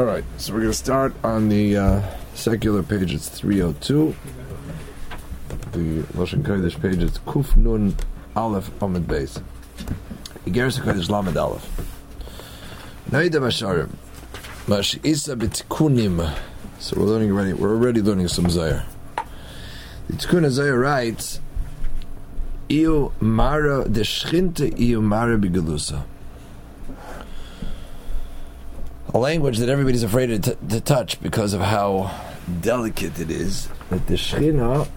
All right, so we're going to start on the uh, secular page. It's 302. The Lashon Kodesh page. It's Kuf Nun Aleph Amid Beis. Igeres Kodesh Lamed Aleph. Naida Masharim. Mash Isa B'Tikunim. So we're learning already. We're already learning some Zohar. The Tikkun Zohar writes, Iu Mara de Shchinte Iu Mara Bigelusa a language that everybody's afraid to, t- to touch because of how delicate it is. That the Shechina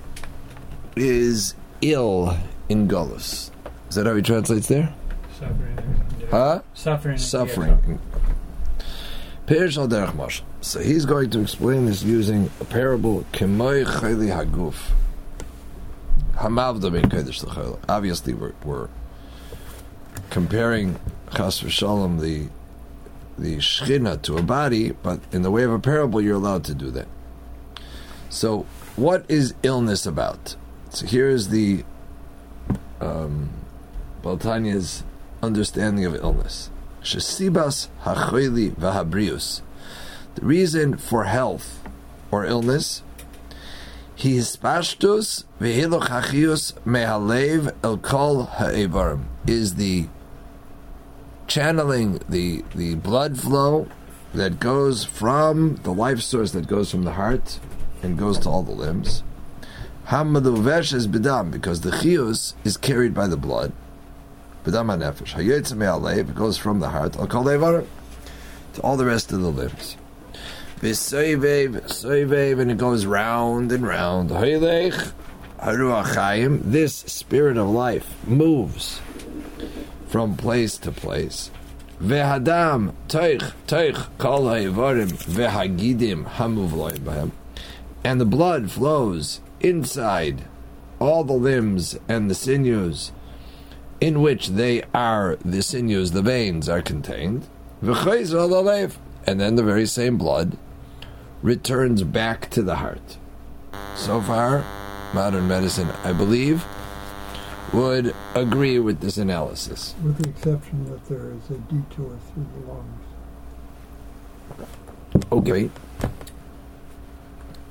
is ill in Golos. Is that how he translates there? Suffering. Huh? Suffering. Suffering. Perish al derech mashal. So he's going to explain this using a parable. Kemoi chayli haguf. Hamavda ben kodesh. Obviously, we're, we're comparing chas v'shalom the the shchina to a body, but in the way of a parable, you're allowed to do that. So, what is illness about? So here's the um, Baltanya's understanding of illness. Shesibas hachoili vahabrius. The reason for health or illness, he hispashtus vehiloch hachius mehalev el kol ha'evarim, is the channeling the the blood flow that goes from the life source that goes from the heart and goes to all the limbs. Hamaduvesh is bidam because the chius is carried by the blood. Bidam hanefesh hayetz me'alev it goes from the heart. To all the rest of the limbs. V'soivev soivev and it goes round and round. Haylech haruachayim. This spirit of life moves from place to place. Vehadam kol ha'ivarim vehagidim hamuvloim b'hem. And the blood flows inside all the limbs and the sinews in which they are, the sinews, the veins are contained. And then the very same blood returns back to the heart. So far, modern medicine, I believe, would agree with this analysis. With the exception that there is a detour through the lungs. Okay.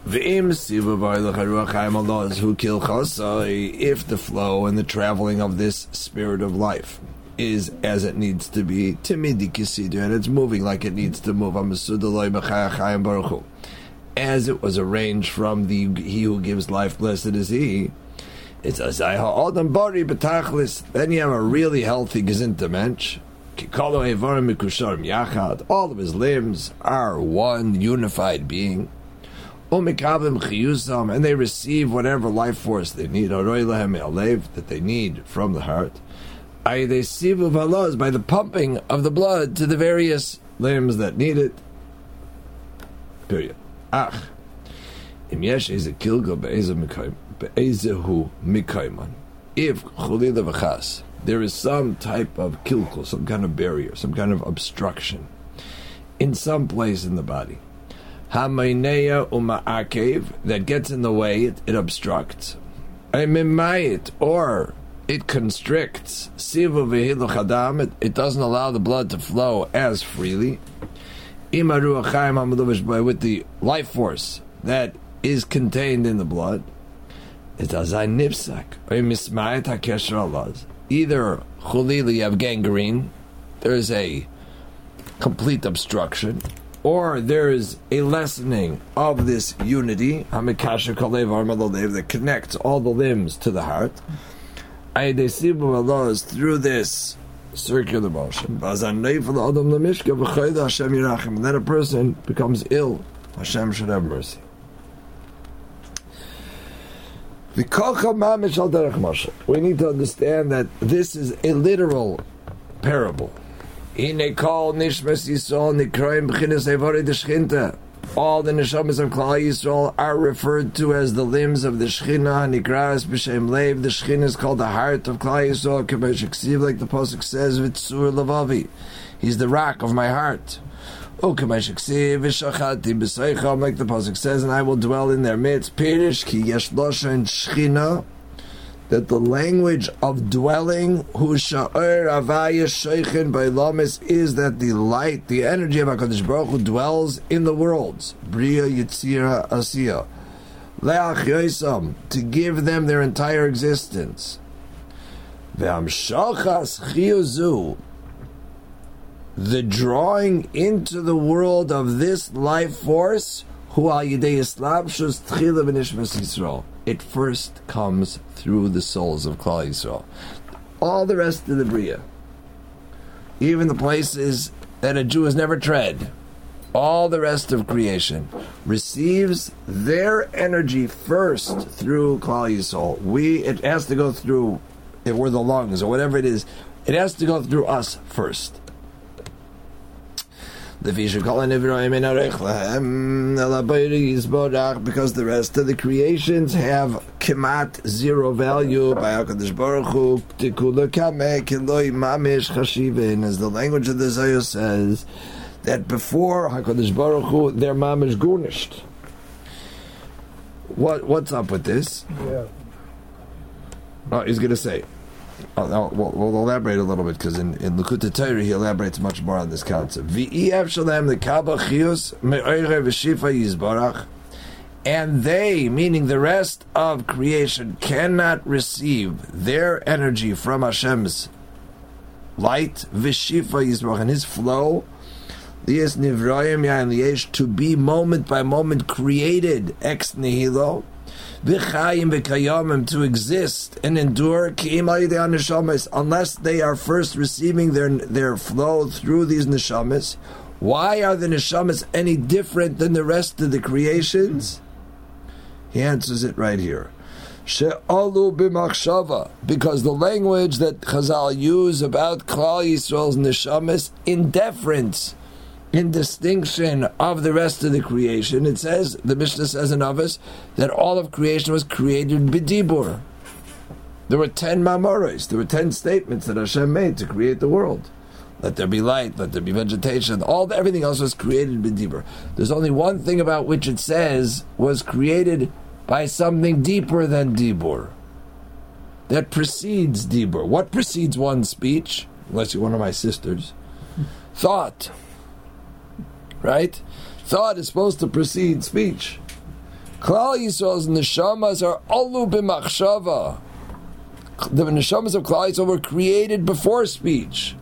Vim Sivalharu Kaimala's who kill Khosai if the flow and the traveling of this spirit of life is as it needs to be, and it's moving like it needs to move, as it was arranged from the He who gives life, blessed is He, it's a ha'adam bari betachlis. Then you have a really healthy gezinta mensch. All of his limbs are one unified being. And they receive whatever life force they need, that they need from the heart. By the pumping of the blood to the various limbs that need it. Period. Ach. Im be'ezehu. If there is some type of kilkul, some kind of barrier, some kind of obstruction in some place in the body. That gets in the way, it, it obstructs. Mimayit, or it constricts. Sivu it doesn't allow the blood to flow as freely. With the life force that is contained in the blood. It does I nipsak or mismayet hakesher alaz. Either chulili have gangrene, there is a complete obstruction, or there is a lessening of this unity, hamikasher kalev armalolev, that connects all the limbs to the heart. Ayedesibu through this circular motion. And then a person becomes ill. Hashem should have mercy. We need to understand that this is a literal parable. All the neshamas of Klal Yisrael are referred to as the limbs of the Shechina, Nikras b'shem Lev. The Shechina is called the heart of Klal Yisrael, like the pasuk says, "Vitzur Lavavi." He's the rock of my heart. Like the pasuk says, and I will dwell in their midst. Pirish ki yesh loshen shchina. that the language of dwelling, hu sha'er avaya sheikhin bailamis, is that the light, the energy of HaKadosh Baruch Hu dwells in the worlds. Bria Yitzira Asiya. Leach Yosam, to give them their entire existence. Ve'amshachas chiyuzu, the drawing into the world of this life force, hu al yidei v'nishmas Yisrael. It first comes through the souls of Klal Yisrael. All the rest of the Bria, even the places that a Jew has never tread, all the rest of creation receives their energy first through Klal Yisrael. We it has to go through if we're the lungs or whatever it is, it has to go through us first. The fish call because the rest of the creations have kemat zero value by Hakadosh Baruch Hu tikula mamish chashivin, as the language of the Zohar says that before Hakadosh Baruch Hu their mamish gunished. What what's up with this? Yeah. Oh, he's going to say. No, we'll, we'll elaborate a little bit because in, in Likkutei Torah he elaborates much more on this concept. And they, meaning the rest of creation, cannot receive their energy from Hashem's light, v'shifa yizbarach, and His flow, to be moment by moment created ex nihilo, to exist and endure, unless they are first receiving their their flow through these neshamas. Why are the neshamas any different than the rest of the creations? He answers it right here. She'alu b'machshava, because the language that Chazal use about Klal Yisrael's neshamas in deference in distinction of the rest of the creation, it says, the Mishnah says in Avos, that all of creation was created b'dibur. There were ten mamoros, there were ten statements that Hashem made to create the world. Let there be light, let there be vegetation, all everything else was created b'dibur. There's only one thing about which it says was created by something deeper than dibur. That precedes dibur. What precedes one speech? Unless you're one of my sisters. Thought right? Thought is supposed to precede speech. Klal Yisrael's neshamas are alu b'machshava. The neshamas of Klal Yisrael were created before speech.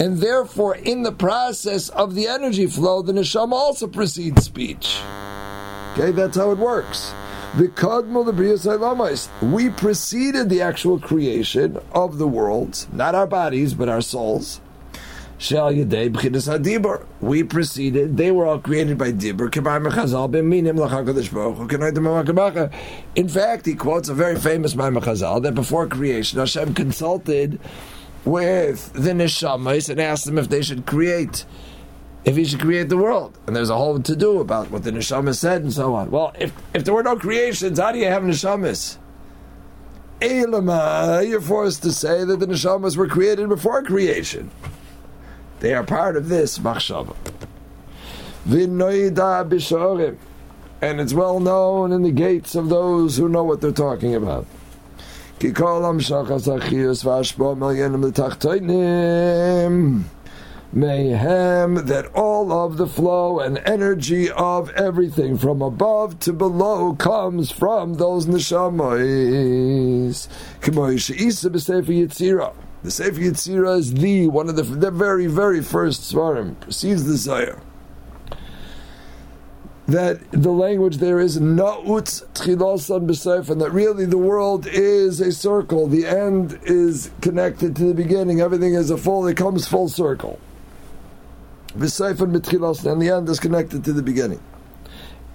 And therefore, in the process of the energy flow, the neshama also precedes speech. Okay, that's how it works. The. We preceded the actual creation of the world, not our bodies, but our souls. B'chidas. We preceded, they were all created by Dibur, In fact, he quotes a very famous Maimah Chazal that before creation, Hashem consulted with the Neshamas and asked them if they should create, if he should create the world. And there's a whole to do about what the Neshamas said and so on. Well, if, if there were no creations, how do you have Neshamas? Elama, you're forced to say that the Neshamas were created before creation. They are part of this machshava. V'noida b'shorim, and it's well known in the gates of those who know what they're talking about. Achius v'ashbo l'tachtoinim. Mayhem that all of the flow and energy of everything from above to below comes from those yitzirah. The Sefer Yitzira is the one of the, the very, very first svarim. Precedes the Zohar. That the language there is na'ut tchilasan b'seif, and that really the world is a circle. The end is connected to the beginning. Everything is a full. It comes full circle. B'seif and and the end is connected to the beginning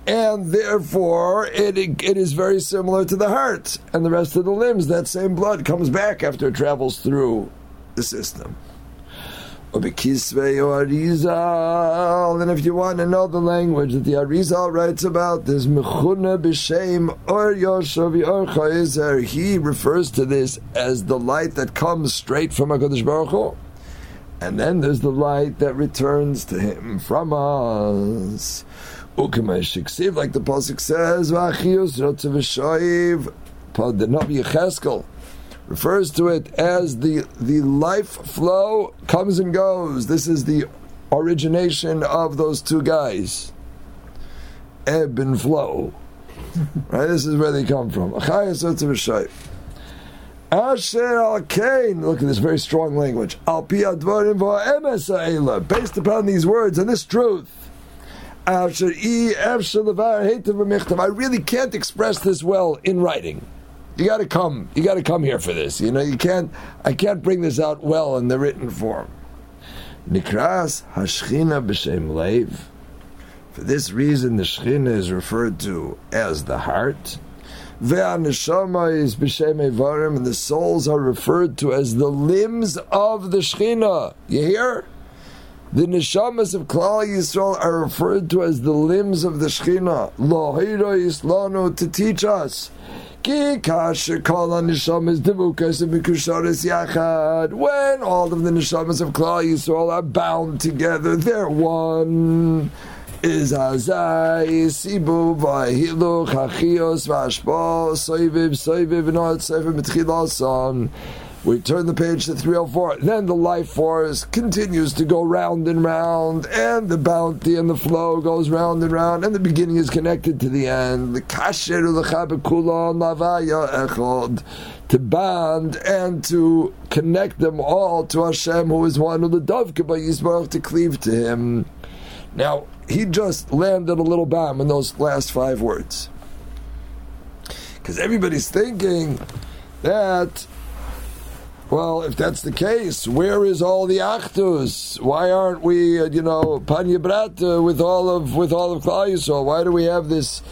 and therefore it, it is very similar to the heart and the rest of the limbs. That same blood comes back after it travels through the system. And if you want to know the language that the Arizal writes about this, he refers to this as the light that comes straight from HaKadosh Baruch Hu. And then there's the light that returns to him from us like the pasuk says, Vachius the Navi Yecheskel refers to it as the the life flow comes and goes. This is the origination of those two guys, ebb and flow. right, this is where they come from. Asher al Kain. Look at this very strong language. Al Based upon these words and this truth. I really can't express this well in writing. You got to come. You got to come here for this. You know, you can't. I can't bring this out well in the written form. Nikras hashchina b'shem leiv. For this reason, the shchina is referred to as the heart. Ve'aneshama is b'shem evarim, and the souls are referred to as the limbs of the shchina. You hear? The neshamas of Klal Yisrael are referred to as the limbs of the Shechina. Lohira Yislanu to teach us. When all of the neshamas of Klal Yisrael are bound together, they're one. Is Azai, Sibu, Vahilu, Chachios, Vashbo, Soiviv, Soiviv, all Sefer Betchilasan. We turn the page to 304. Then the life force continues to go round and round, and the bounty and the flow goes round and round, and the beginning is connected to the end. The kasher Khabakulan Lavaya echod to bond and to connect them all to Hashem, who is one of the dovka to cleave to Him. Now he just landed a little bomb in those last five words, because everybody's thinking that well, if that's the case, where is all the achdus? Why aren't we, uh, you know, panya brata with all of with all of Klal Yisrael? Why do we have this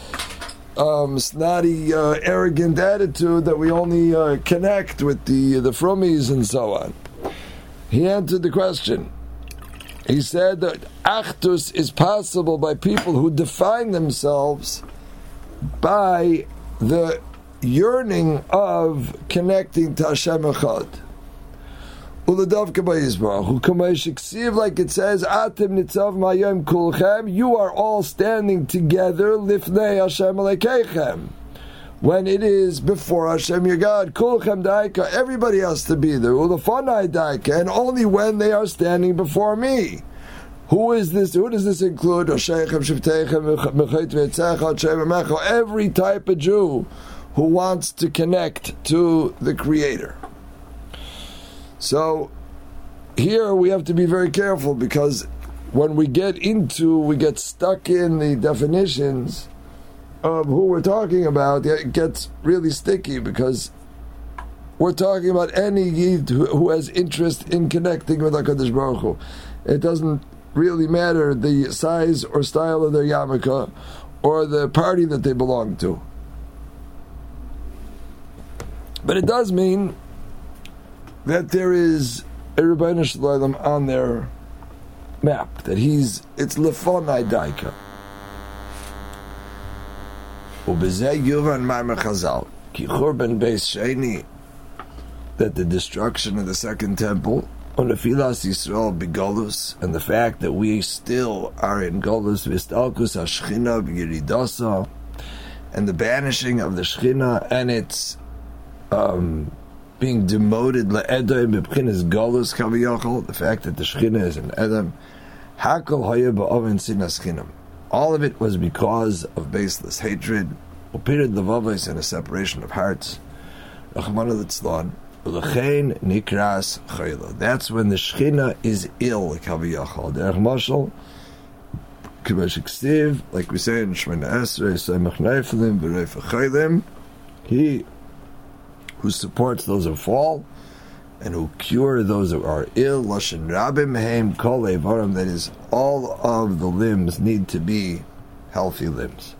um, snotty, uh, arrogant attitude that we only uh, connect with the the frummies and so on? He answered the question. He said that achdus is possible by people who define themselves by the yearning of connecting to Hashem Echad. Like it says, Atim Nitzav Mayim Kulchem, you are all standing together, Lifnei Hashem Alekeichem. When it is before Hashem your God, Kulchem Daika, everybody has to be there, Ulafanai Daika, and only when they are standing before me. Who is this? Who does this include? Every type of Jew who wants to connect to the Creator. So here we have to be very careful because when we get into, we get stuck in the definitions of who we're talking about, it gets really sticky because we're talking about any Yid who has interest in connecting with HaKadosh Baruch Hu. It doesn't really matter the size or style of their yarmulke or the party that they belong to. But it does mean that there is a Rebbeinu Shalom on their map, that he's, it's Lefonai Daika. That the destruction of the second temple, Unefilas Yisrael Begolus, and the fact that we still are in Golus Vistalkus Ashchina B'Yiridasa, and the banishing of the Shechina and its um, being demoted le'edom b'pchinas galus kaviyachol, the fact that the shechina is an edom, hakol haya ba'oven sinas chinam. All of it was because of baseless hatred, upirid levavos and a separation of hearts. Rachmana litzlan, ulechein nikras chayla. That's when the shechina is ill kaviyachol. Derech mashal, like we say in Shemana Esrei, Semach Neifelim, V'Reif Chaylim, he who supports those who fall and who cure those who are ill. Lashon Rabim Heim Kol that is, all of the limbs need to be healthy limbs.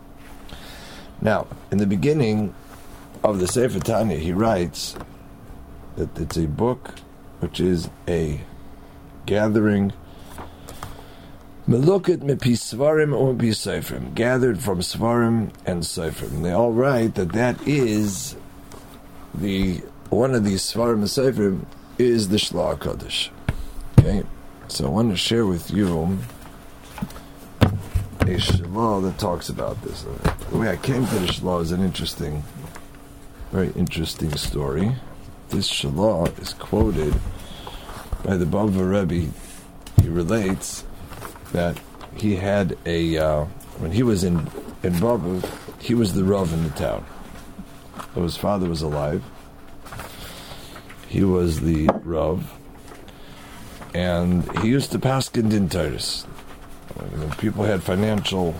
Now, in the beginning of the Sefer Tanya, he writes that it's a book which is a gathering Melukit mepi svarim or gathered from svarim and seifrim. They all write that that is the one of these Svarim Seifrim is the Shlah Kaddish. Okay, so I want to share with you a Shlah that talks about this. The way I came to the Shlah is an interesting very interesting story. This Shalah is quoted by the Bava Rebbe. He relates that he had a uh, when he was in in Bava, he was the Rav in the town. So his father was alive. He was the Rav, and he used to pass din Titus. When people had financial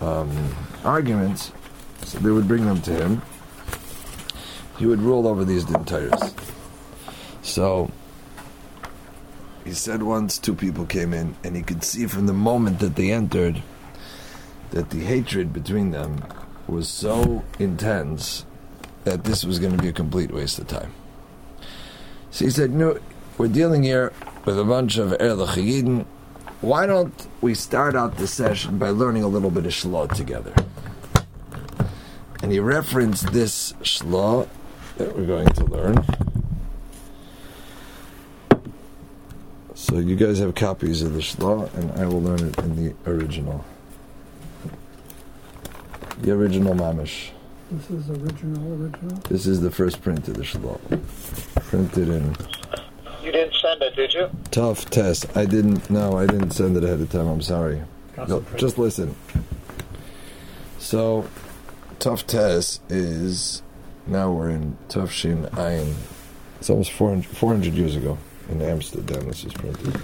um, arguments, so they would bring them to him. He would rule over these din. So he said once two people came in, and he could see from the moment that they entered that the hatred between them was so intense that this was going to be a complete waste of time. So he said, "No, we're dealing here with a bunch of Erlich Yidden. Why don't we start out the session by learning a little bit of Shlo together?" And he referenced this Shlo that we're going to learn. So you guys have copies of the Shlo, and I will learn it in the original. The original Mamish. This is original, original. This is the first print of the Shlo. Printed in You didn't send it, did you? tough test. I didn't. No, I didn't send it ahead of time. I'm sorry. No, just listen. So, tough test is now we're in tough shin ayin. It's almost 400, 400 years ago in Amsterdam. This is printed.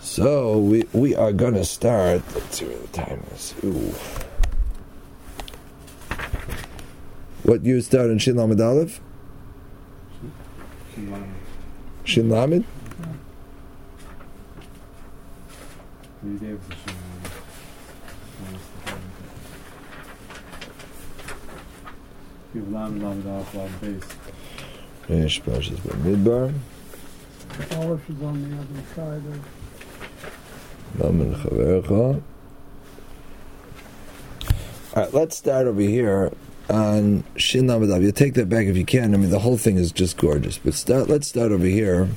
So we we are gonna start. Let's see where the time is. Ooh. What you start in Shin Lamed Aleph? Shin Lamed? Yesh Parshas Bamidbar. Aleph is on the other side of Lamed Chavercha. All right, let's start over here on Shin Lamed Aleph. You take that back if you can. I mean, the whole thing is just gorgeous. But start. Let's start over here.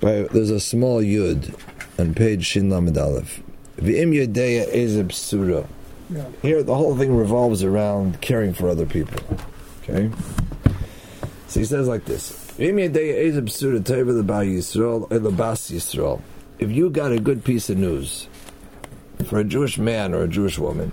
By, there's a small yud on page Shin Lamed Aleph. V'im Yedeya Ezeb yeah. Here, the whole thing revolves around caring for other people. Okay? So he says like this Vimy Dey Azeb Sud, Tav the Bay Sroll, Elabas Yisral. If you got a good piece of news for a Jewish man or a Jewish woman,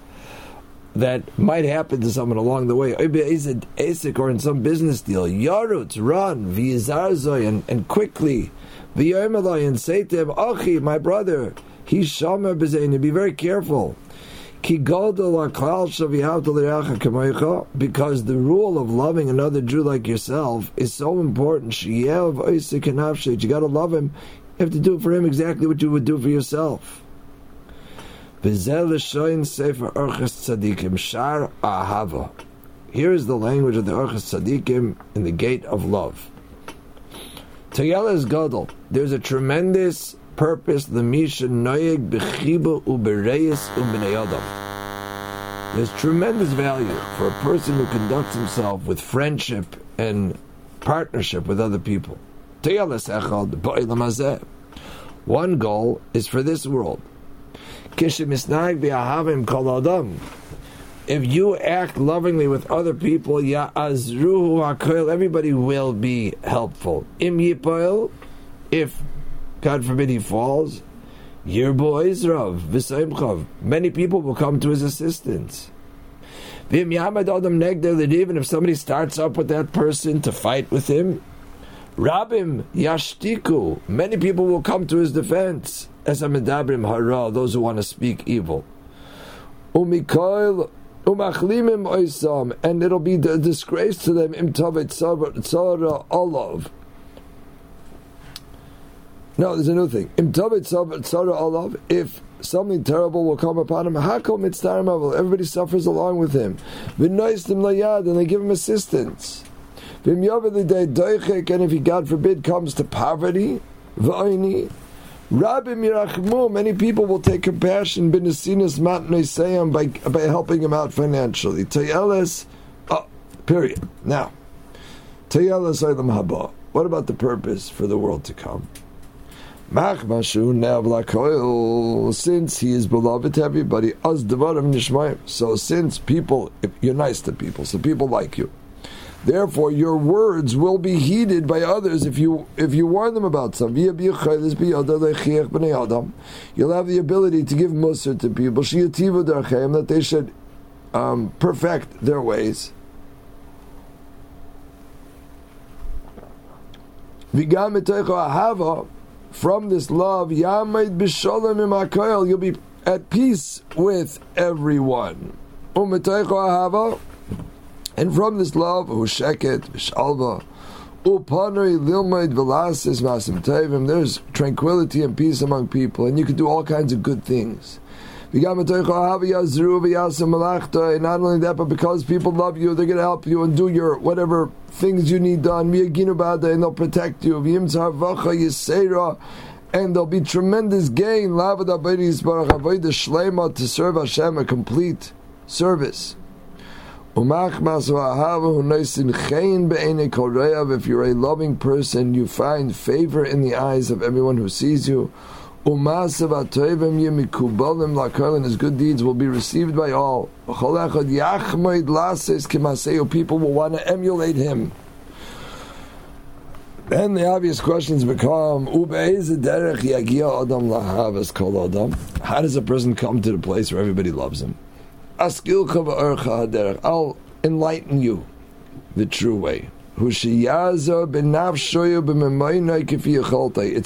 That might happen to someone along the way, or in some business deal. Yarut, run, v'yizarzoy, and, and quickly, v'yomelay, and say to him, Achi, my brother, he's shomer b'zein, be very careful. Because the rule of loving another Jew like yourself is so important. You got to love him. You have to do for him exactly what you would do for yourself. Here is the language of the Orchas Tzadikim in the gate of love. Tayela Gadol. There's a tremendous purpose the misha noyeg bechiba ubereis adam. There's tremendous value for a person who conducts himself with friendship and partnership with other people. One goal is for this world. If you act lovingly with other people, everybody will be helpful. If God forbid he falls, Yirbo Izrav, V'saimchav. Many people will come to his assistance. Even if somebody starts up with that person to fight with him, Rabim Yashtiku. Many people will come to his defense. As a medabrim hara, those who want to speak evil. Umikoil umachlimim oisam, and it'll be a disgrace to them. Im tavet tzara olav. No, there's a new thing. Im tavet tzara olav. If something terrible will come upon him, hakom mitzdarim Everybody suffers along with him. V'noistim layad, and they give him assistance. Yovel day and if he, God forbid, comes to poverty, Rabbi many people will take compassion b'nesinas matnoiseyam by by helping him out financially. Tayeles, oh, uh, period. Now, Tayeles olam haba. What about the purpose for the world to come? Machmashu ne'avlakoil, since he is beloved to everybody, as devarim nishmayim. So since people, if you're nice to people, so people like you. Therefore, your words will be heeded by others if you if you warn them about some. You'll have the ability to give musr to people, that they should um, perfect their ways. From this love, you'll be at peace with everyone. And from this love, oh, Husheket, Shalva, oh, Upanoi Lilmaid Velasis Masim Tevim, there's tranquility and peace among people, and you can do all kinds of good things. Not only that, but because people love you, they're going to help you and do your whatever things you need done. And they'll protect you. And there'll be tremendous gain. To serve Hashem a complete service. If you're a loving person, you find favor in the eyes of everyone who sees you. And his good deeds will be received by all. People will want to emulate him. Then the obvious questions become: How does a person come to the place where everybody loves him? I'll enlighten you the true way. It's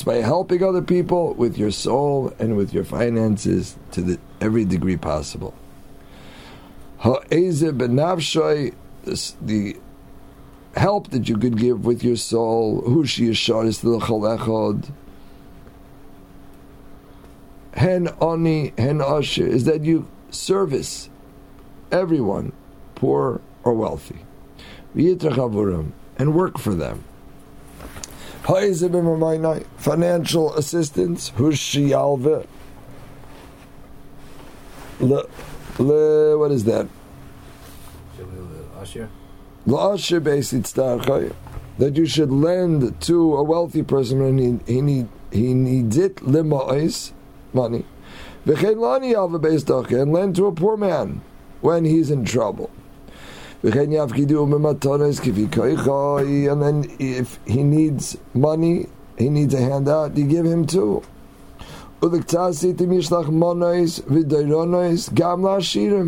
by helping other people with your soul and with your finances to the, every degree possible. The help that you could give with your soul, hen oni hen is that you service everyone, poor or wealthy. And work for them. Financial assistance. Hushiyalve. Le, le, what is that? That you should lend to a wealthy person when he, he, need, he needs it, lima'is, money. And lend to a poor man when he's in trouble. And then if he needs money, he needs a handout, you give him too.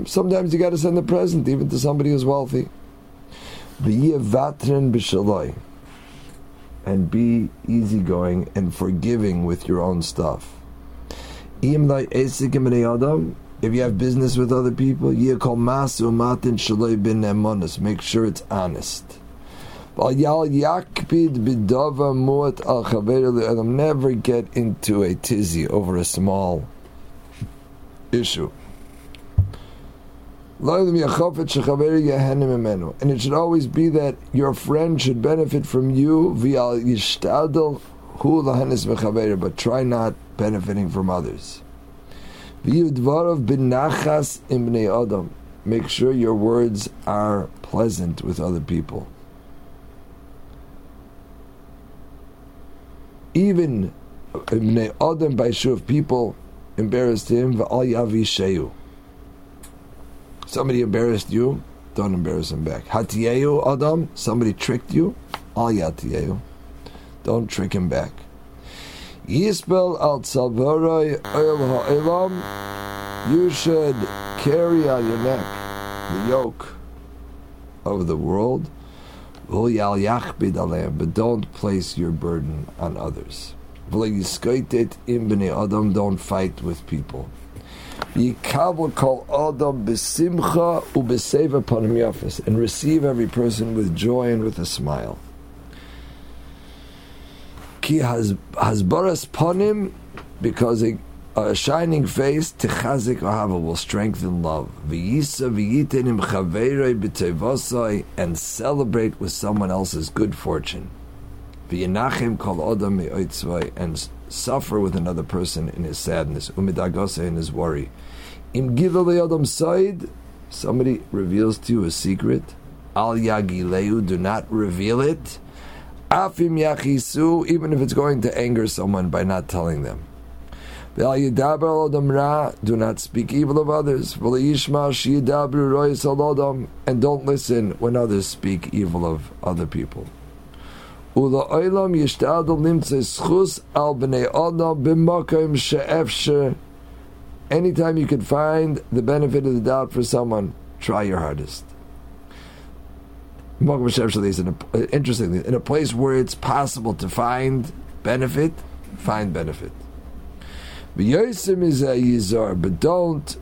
Sometimes you got to send a present even to somebody who's wealthy. And be easygoing and forgiving with your own stuff. If you have business with other people, you call masu matin shaloi bin make sure it's honest. Never get into a tizzy over a small issue. And it should always be that your friend should benefit from you, but try not benefiting from others. Make sure your words are pleasant with other people. Even Ibn Adam by of people embarrassed him, Somebody embarrassed you, don't embarrass him back. Hatiyehu Adam, somebody tricked you, al yatiyehu. Don't trick him back. Yispel al oil ha'elam. You should carry on your neck the yoke of the world. But don't place your burden on others. Don't fight with people. Adam and receive every person with joy and with a smile. Ki has hasbaras panim, because a, A shining face, tichazik ahava, will strengthen love. V'yisa v'yitenim chaverei b'tevosai, and celebrate with someone else's good fortune. V'yenachim kol odam me'oitzvai, and suffer with another person in his sadness. Umidagose in his worry. Im gidale odam side, somebody reveals to you a secret. Al yagileu, do not reveal it. Afim yachisu, even if it's going to anger someone by not telling them. Do not speak evil of others. And don't listen when others speak evil of other people. Anytime you can find the benefit of the doubt for someone, try your hardest. Interestingly, in a place where it's possible to find benefit, find benefit. A but don't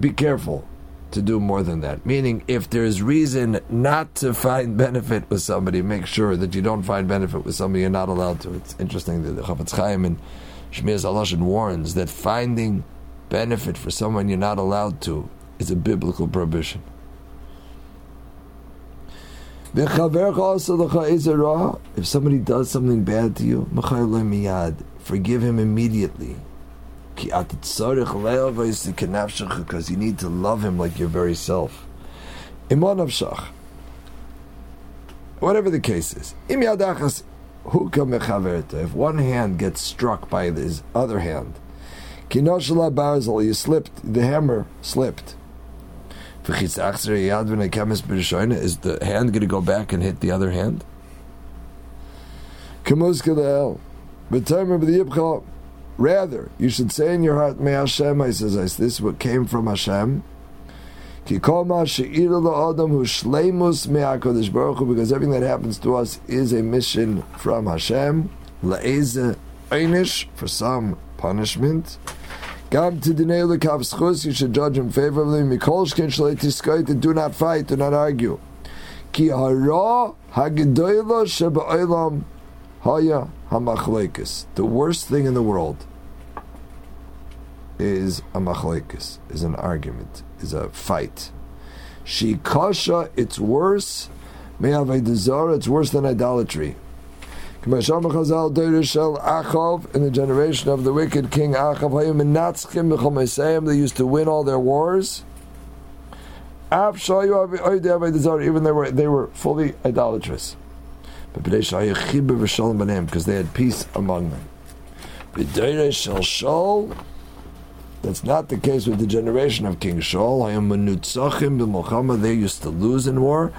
be careful to do more than that. Meaning, if there's reason not to find benefit with somebody, make sure that you don't find benefit with somebody you're not allowed to. It's interesting that the Chafetz Chaim and Shmiras Halashon warns that finding benefit for someone you're not allowed to is a biblical prohibition. If somebody does something bad to you, forgive him immediately. Because you need to love him like your very self. Whatever the case is. If one hand gets struck by his other hand, you slipped, the hammer slipped. Is the hand going to go back and hit the other hand? Rather, you should say in your heart, May Hashem, I says, this is what came from Hashem. Because everything that happens to us is a mission from Hashem. For some punishment. Gam tidinei lekav schus, you should judge him favorably. Mikol shkin shalei tiskait, do not fight, do not argue. Ki hara hagedoyla sheba'olam haya hamachlekes. The worst thing in the world is a machlekes, is an argument, is a fight. Shikasha, it's worse. Me'avaydazara, it's worse than idolatry. In the generation of the wicked king Achav, they used to win all their wars. Even they were they were fully idolatrous. Because they had peace among them. That's not the case with the generation of King Shaul. They used to lose in war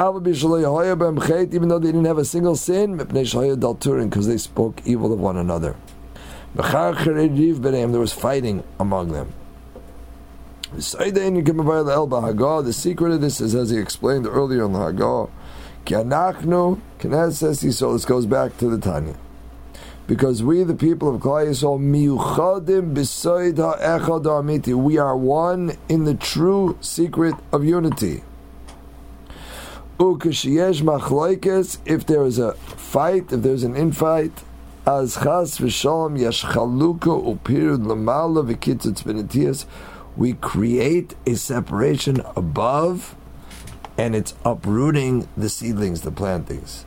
even though they didn't have a single sin, because they spoke evil of one another. There was fighting among them. The secret of this is as he explained earlier in the Haggadah. This goes back to the Tanya. Because we, the people of Yisrael, we are one in the true secret of unity if there is a fight, if there's an infight, as chas v'shalom yesh chaluka upirud lamala v'kitzutz benetias, we create a separation above, and it's uprooting the seedlings, the plantings.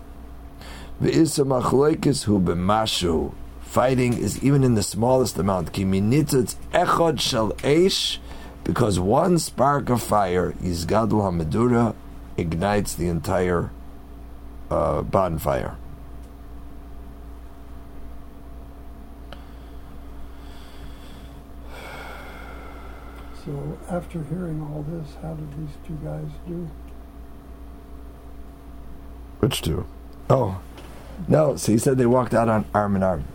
V'isa machloikis hu b'mashu. Fighting is even in the smallest amount. Ki minitzutz echod shel eish, because one spark of fire is gadol hamedura ignites the entire uh, bonfire. So, after hearing all this, how did these two guys do? Which two? Oh, no. So he said they walked out on arm in arm.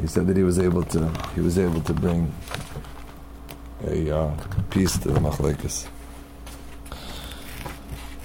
He said that he was able to he was able to bring a uh, peace to the machlekes.